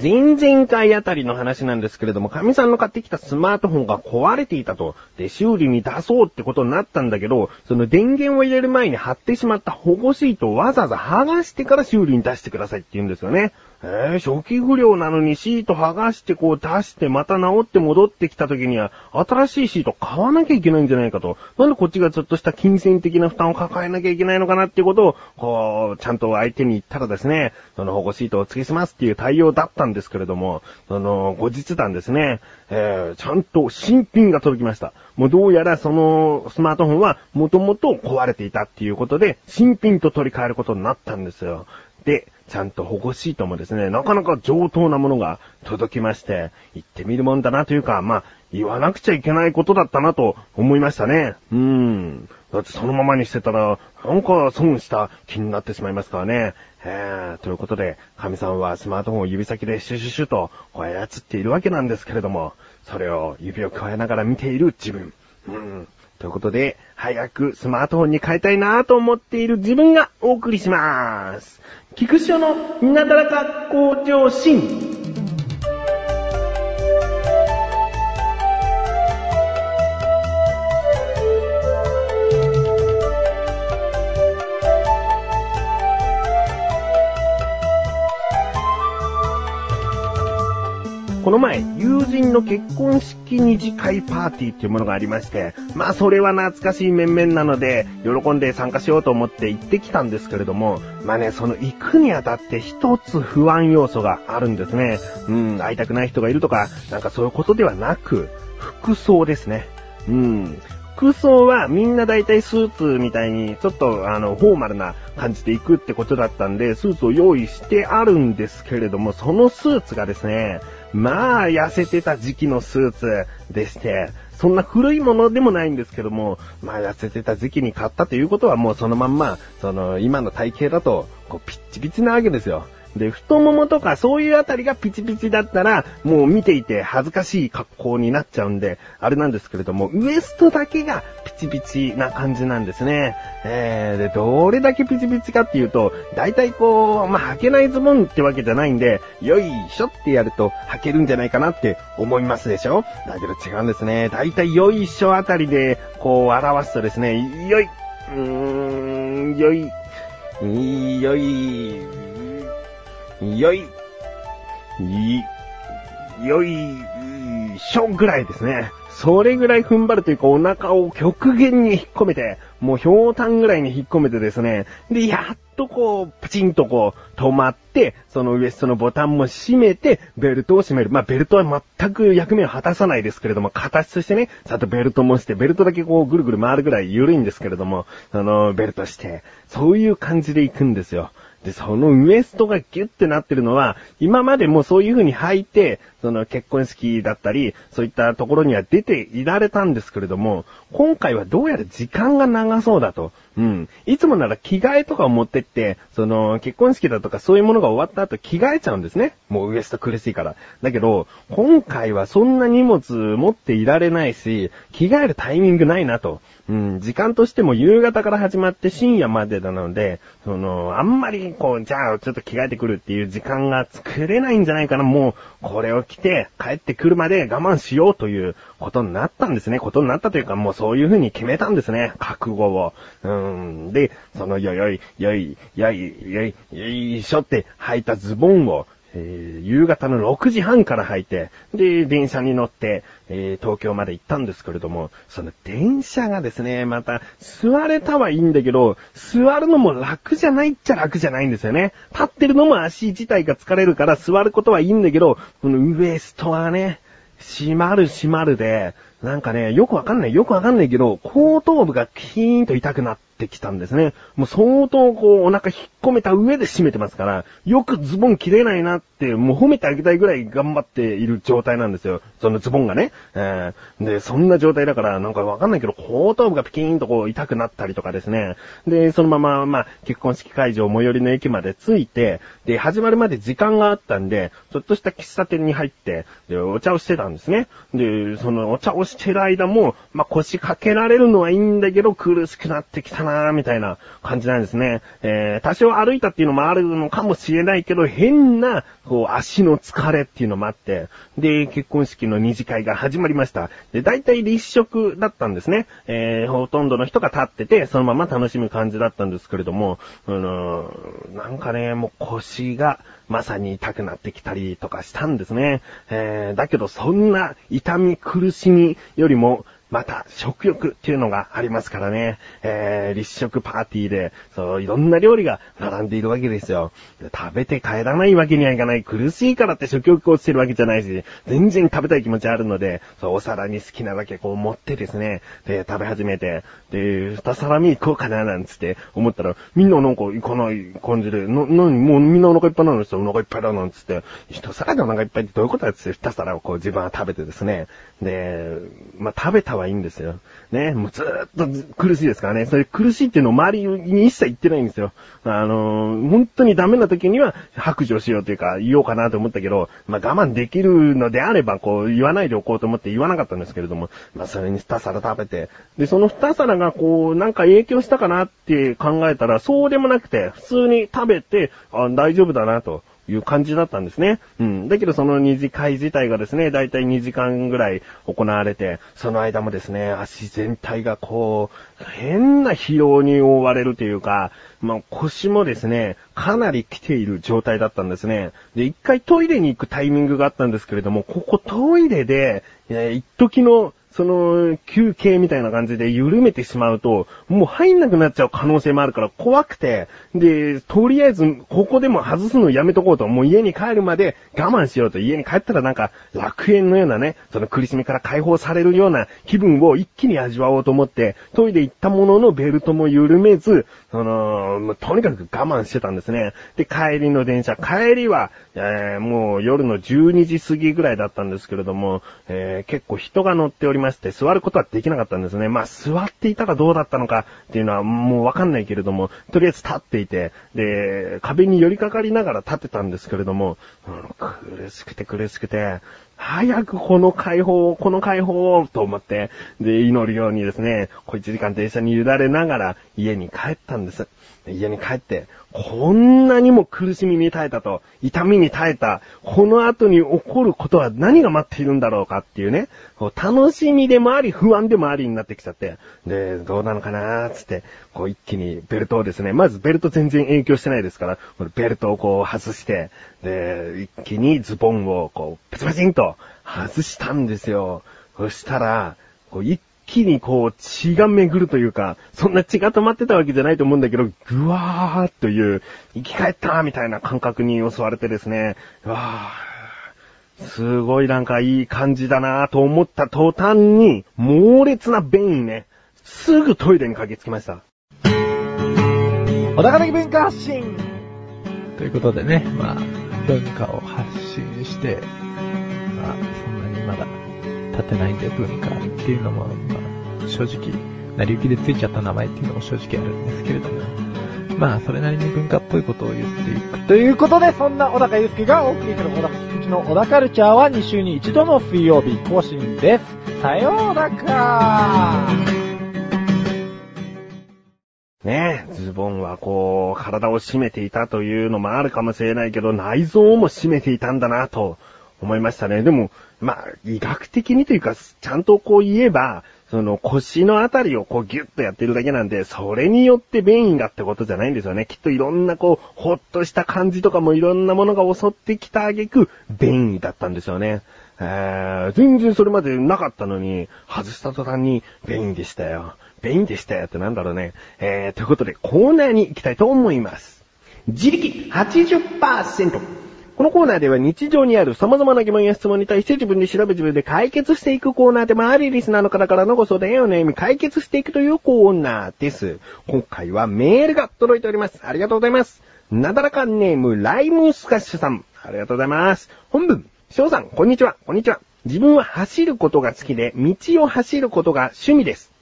前々回あたりの話なんですけれども、神さんの買ってきたスマートフォンが壊れていたと。で、修理に出そうってことになったんだけど、その電源を入れる前に貼ってしまった保護シートをわざわざ剥がしてから修理に出してくださいって言うんですよね。えー、初期不良なのにシート剥がしてこう出してまた治って戻ってきた時には新しいシート買わなきゃいけないんじゃないかと。なんでこっちがちょっとした金銭的な負担を抱えなきゃいけないのかなっていうことを、こう、ちゃんと相手に言ったらですね、その保護シートを付けしますっていう対応だったんですけれども、その、後日談ですね、えー、ちゃんと新品が届きました。もうどうやらそのスマートフォンはもともと壊れていたっていうことで、新品と取り替えることになったんですよ。で、ちゃんと保護シートもですね、なかなか上等なものが届きまして、行ってみるもんだなというか、まあ、言わなくちゃいけないことだったなと思いましたね。うーん。だってそのままにしてたら、なんか損した気になってしまいますからね。えー、ということで、神さんはスマートフォンを指先でシュシュシュとこう操っているわけなんですけれども、それを指を加えながら見ている自分。うん。ということで、早くスマートフォンに変えたいなと思っている自分がお送りします。菊池のなだらか向上心。この前、友人の結婚式二次会パーティーっていうものがありまして、まあそれは懐かしい面々なので、喜んで参加しようと思って行ってきたんですけれども、まあね、その行くにあたって一つ不安要素があるんですね。うん、会いたくない人がいるとか、なんかそういうことではなく、服装ですね。うん。服装はみんな大体スーツみたいにちょっとあのフォーマルな感じで行くってことだったんで、スーツを用意してあるんですけれども、そのスーツがですね、まあ、痩せてた時期のスーツでして、そんな古いものでもないんですけども、まあ痩せてた時期に買ったということはもうそのまんま、その今の体型だと、こうピッチピチなわけですよ。で、太ももとかそういうあたりがピチピチだったら、もう見ていて恥ずかしい格好になっちゃうんで、あれなんですけれども、ウエストだけがチピチな感じなんですね。えー、で、どれだけピチピチかっていうと、大体こう、まあ、履けないズボンってわけじゃないんで、よいしょってやると履けるんじゃないかなって思いますでしょ？だけど違うんですね。大体よいしょあたりで、こう表すとですね、よい、うーん、よい、よい、よい、い、よい、しょぐらいですね。それぐらい踏ん張るというかお腹を極限に引っ込めて、もうひょうたんぐらいに引っ込めてですね。で、やっとこう、プチンとこう、止まって、そのウエストのボタンも閉めて、ベルトを閉める。まあ、ベルトは全く役目を果たさないですけれども、形としてね、ちゃんとベルトもして、ベルトだけこう、ぐるぐる回るぐらい緩いんですけれども、その、ベルトして、そういう感じで行くんですよ。で、そのウエストがギュッてなってるのは、今までもそういう風に履いて、その結婚式だったり、そういったところには出ていられたんですけれども、今回はどうやら時間が長そうだと。うん。いつもなら着替えとかを持ってって、その結婚式だとかそういうものが終わった後着替えちゃうんですね。もうウエスト苦しいから。だけど、今回はそんな荷物持っていられないし、着替えるタイミングないなと。うん、時間としても夕方から始まって深夜までなので、その、あんまりこう、じゃあちょっと着替えてくるっていう時間が作れないんじゃないかな。もう、これを着て帰ってくるまで我慢しようということになったんですね。ことになったというか、もうそういう風に決めたんですね。覚悟を。うん。んで、その、よよい、よい、よい、よい、よいしょって履いたズボンを、えー、夕方の6時半から履いて、で、電車に乗って、えー、東京まで行ったんですけれども、その電車がですね、また、座れたはいいんだけど、座るのも楽じゃないっちゃ楽じゃないんですよね。立ってるのも足自体が疲れるから座ることはいいんだけど、このウエストはね、閉まる閉まるで、なんかね、よくわかんない、よくわかんないけど、後頭部がキーンと痛くなってきたんですね。もう相当こう、お腹引っ込めた上で締めてますから、よくズボン切れないなって、もう褒めてあげたいぐらい頑張っている状態なんですよ。そのズボンがね。えー、で、そんな状態だから、なんかわかんないけど、後頭部がピキーンとこう痛くなったりとかですね。で、そのまま、まあ、結婚式会場最寄りの駅まで着いて、で、始まるまで時間があったんで、ちょっとした喫茶店に入って、で、お茶をしてたんですね。で、そのお茶をしてる間も、まあ、腰掛けられるのはいいんだけど、苦しくなってきたかなみたいな感じなんですね。えー、多少歩いたっていうのもあるのかもしれないけど、変な、こう、足の疲れっていうのもあって、で、結婚式の二次会が始まりました。で、大体立食だったんですね。えー、ほとんどの人が立ってて、そのまま楽しむ感じだったんですけれども、あのー、なんかね、もう腰が、まさに痛くなってきたりとかしたんですね。えー、だけどそんな痛み苦しみよりも、また、食欲っていうのがありますからね。えー、立食パーティーで、そう、いろんな料理が並んでいるわけですよ。食べて帰らないわけにはいかない。苦しいからって食欲落ちてるわけじゃないし、全然食べたい気持ちあるので、そう、お皿に好きなだけこう持ってですね、で、食べ始めて、で、二皿目行こうかななんつって思ったら、みんななんか行かない感じで、な、なに、もうみんなお腹いっぱいなのにさ、お腹いっぱいだなんつって、一皿でお腹いっぱいってどういうことだっつって二皿をこう自分は食べてですね、で、まあ、食べたはいいんですよ。ね、もうずーっと苦しいですからね。それ苦しいっていうのを周りに一切言ってないんですよ。あのー、本当にダメな時には白状しようというか言おうかなと思ったけど、まあ、我慢できるのであればこう言わないでおこうと思って言わなかったんですけれども、まあ、それに二皿食べて、で、その二皿がこう、なんか影響したかなって考えたら、そうでもなくて、普通に食べて、あ大丈夫だなと。いう感じだったんですね。うん。だけどその二次会自体がですね、だいたい2時間ぐらい行われて、その間もですね、足全体がこう、変な疲労に覆われるというか、まあ、腰もですね、かなり来ている状態だったんですね。で、一回トイレに行くタイミングがあったんですけれども、ここトイレで、えー、一時のその、休憩みたいな感じで緩めてしまうと、もう入んなくなっちゃう可能性もあるから怖くて、で、とりあえず、ここでも外すのやめとこうと、もう家に帰るまで我慢しようと、家に帰ったらなんか楽園のようなね、その苦しみから解放されるような気分を一気に味わおうと思って、トイレ行ったもののベルトも緩めず、その、とにかく我慢してたんですね。で、帰りの電車、帰りは、えー、もう夜の12時過ぎぐらいだったんですけれども、えー、結構人が乗っております。まして、座ることはできなかったんですね。まあ、座っていたかどうだったのかっていうのはもうわかんないけれども、とりあえず立っていて、で、壁に寄りかかりながら立ってたんですけれども、うん、苦しくて苦しくて、早くこの解放を、この解放を、と思って、で、祈るようにですね、小一時間電車に揺られながら家に帰ったんです。家に帰って、こんなにも苦しみに耐えたと、痛みに耐えた、この後に起こることは何が待っているんだろうかっていうね、う楽しみでもあり、不安でもありになってきちゃって、で、どうなのかなーつって、こう一気にベルトをですね、まずベルト全然影響してないですから、ベルトをこう外して、で、一気にズボンをこう、パチパチンと外したんですよ。そしたら、こう一気にこう血が巡るというか、そんな血が止まってたわけじゃないと思うんだけど、ぐわーっという、生き返ったみたいな感覚に襲われてですね、わー、すごいなんかいい感じだなと思った途端に、猛烈な便意ね、すぐトイレに駆けつけました。小高的文化発信ということでね、まあ、文化を発信して、まあ、そんなにまだ立てないんで文化っていうのも、まあ、正直、成り行きでついちゃった名前っていうのも正直あるんですけれども、まあ、それなりに文化っぽいことを言っていく。ということで、そんな小高祐介がお送りする小高菊池の小高カルチャーは2週に1度の水曜日更新です。さようならねえ、ズボンはこう、体を締めていたというのもあるかもしれないけど、内臓も締めていたんだなと思いましたね。でも、まあ、医学的にというか、ちゃんとこう言えば、その腰のあたりをこうギュッとやってるだけなんで、それによって便意がってことじゃないんですよね。きっといろんなこう、ほっとした感じとかもいろんなものが襲ってきた挙句、便意だったんですよね。えー、全然それまでなかったのに、外した途端に、便意でしたよ。便意でしたよってなんだろうね。えー、ということで、コーナーに行きたいと思います。自力80%。このコーナーでは日常にある様々な疑問や質問に対して自分で調べ自分で解決していくコーナーでもあり、リスナーの方からのご相談やお悩み解決していくというコーナーです。今回はメールが届いております。ありがとうございます。なだらかネーム、ライムスカッシュさん。ありがとうございます。本文、翔さん、こんにちは、こんにちは。自分は走ることが好きで、道を走ることが趣味です。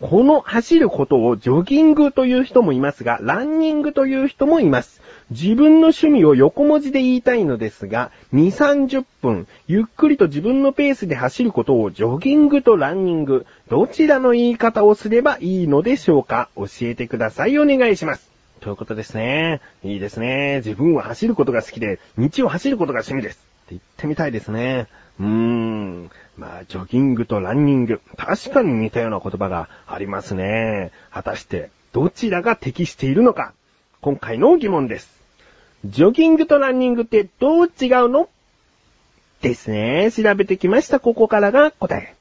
この走ることをジョギングという人もいますが、ランニングという人もいます。自分の趣味を横文字で言いたいのですが、2、30分、ゆっくりと自分のペースで走ることをジョギングとランニング、どちらの言い方をすればいいのでしょうか？教えてください。お願いします。ということですね。いいですね。自分は走ることが好きで、道を走ることが趣味です。って言ってみたいですね。うーん。まあ、ジョギングとランニング。確かに似たような言葉がありますね。果たして、どちらが適しているのか。今回の疑問です。ジョギングとランニングってどう違うの？ですね。調べてきました。ここからが答え。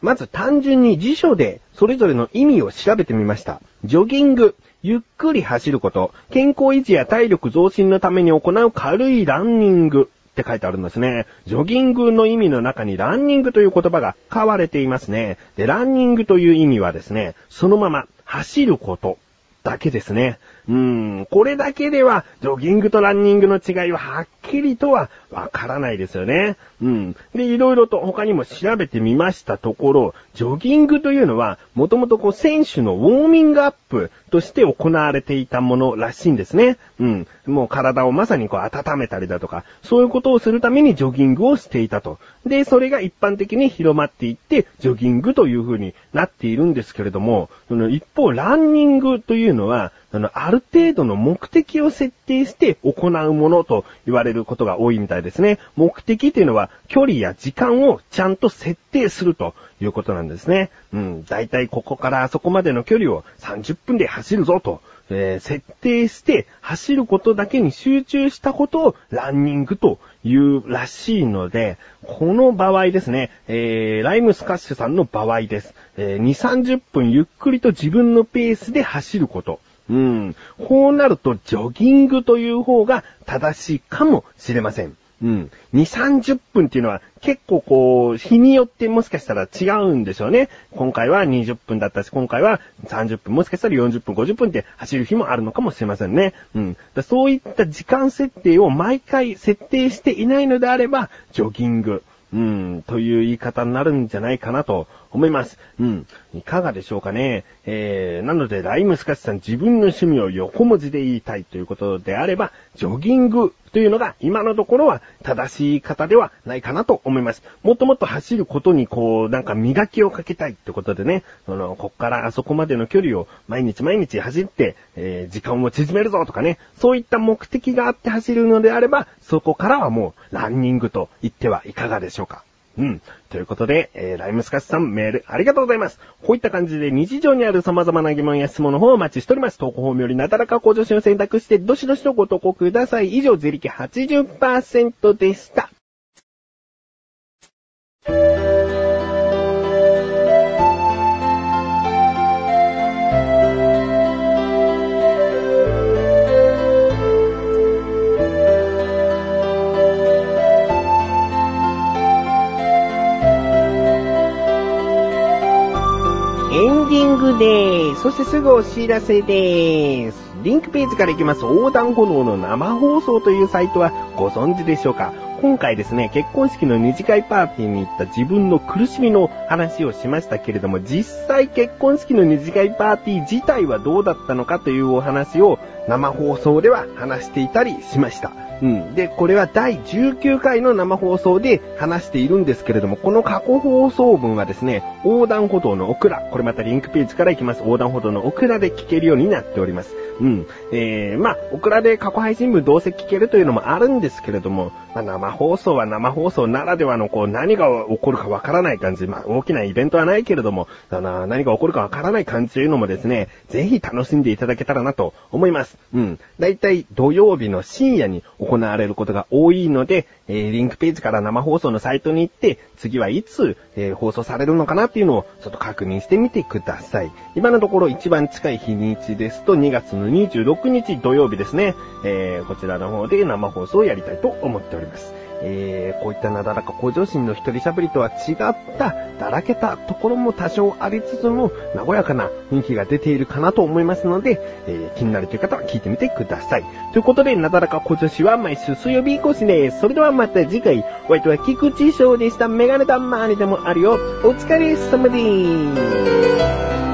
まず単純に辞書でそれぞれの意味を調べてみました。ジョギング、ゆっくり走ること、健康維持や体力増進のために行う軽いランニングって書いてあるんですね。ジョギングの意味の中にランニングという言葉が使われていますね。で、ランニングという意味はですね、そのまま走ることだけですね。うん、これだけでは、ジョギングとランニングの違いははっきりとはわからないですよね。うん。で、いろいろと他にも調べてみましたところ、ジョギングというのは、もともとこう選手のウォーミングアップとして行われていたものらしいんですね。うん。もう体をまさにこう温めたりだとか、そういうことをするためにジョギングをしていたと。で、それが一般的に広まっていって、ジョギングという風になっているんですけれども、その一方、ランニングというのは、あの、ある程度の目的を設定して行うものと言われることが多いみたいですね。目的っていうのは、距離や時間をちゃんと設定するということなんですね。うん、だいたいここからあそこまでの距離を30分で走るぞと。えー、設定して走ることだけに集中したことをランニングというらしいので、この場合ですね、えー、ライムスカッシュさんの場合です。えー、2、30分ゆっくりと自分のペースで走ること。うん。こうなると、ジョギングという方が正しいかもしれません。うん。2、30分っていうのは結構こう、日によってもしかしたら違うんでしょうね。今回は20分だったし、今回は30分、もしかしたら40分、50分って走る日もあるのかもしれませんね。うん。だそういった時間設定を毎回設定していないのであれば、ジョギング。うん、という言い方になるんじゃないかなと思います。うん。いかがでしょうかね。えー、なので、ライムスカッシュさん自分の趣味を横文字で言いたいということであれば、ジョギングというのが今のところは正しい方ではないかなと思います。もっともっと走ることにこう、なんか磨きをかけたいってことでね、その、こっからあそこまでの距離を毎日毎日走って、えー、時間を縮めるぞとかね、そういった目的があって走るのであれば、そこからはもうランニングと言ってはいかがでしょうか。うん。ということで、えー、ライムスカスさんメールありがとうございます。こういった感じで日常にある様々な疑問や質問の方をお待ちしております。投稿法によりなだらか向上心を選択して、どしどしとご投稿ください。以上、ゼリキ80%でした。そしてすぐお知らせです。リンクページから行きます横断歩道の生放送というサイトはご存知でしょうか？今回ですね、結婚式の二次会パーティーに行った自分の苦しみの話をしましたけれども、実際結婚式の二次会パーティー自体はどうだったのかというお話を生放送では話していたりしました。うん。で、これは第19回の生放送で話しているんですけれども、この過去放送分はですね、横断歩道のオクラ、これまたリンクページから行きます。横断歩道のオクラで聞けるようになっております。うん。えー、まあ、オクラで過去配信分どうせ聞けるというのもあるんですけれども、まあ、生放送は生放送ならではのこう何が起こるかわからない感じ、まあ、大きなイベントはないけれども、あの何が起こるかわからない感じというのもですね、ぜひ楽しんでいただけたらなと思います。うん。だいたい土曜日の深夜に行われることが多いので、えー、リンクページから生放送のサイトに行って、次はいつ、えー、放送されるのかなっていうのをちょっと確認してみてください。今のところ一番近い日にちですと2月の26日土曜日ですね。えー、こちらの方で生放送をやりたいと思っております。えー、こういったなだらか向上心の一人喋りとは違った、だらけたところも多少ありつつも、和やかな雰囲気が出ているかなと思いますので、えー、気になるという方は聞いてみてください。ということで、なだらか向上心は毎週水曜日更新です。それではまた次回、お相手は菊池翔でした。メガネたまーにでもあるよ。お疲れ様です。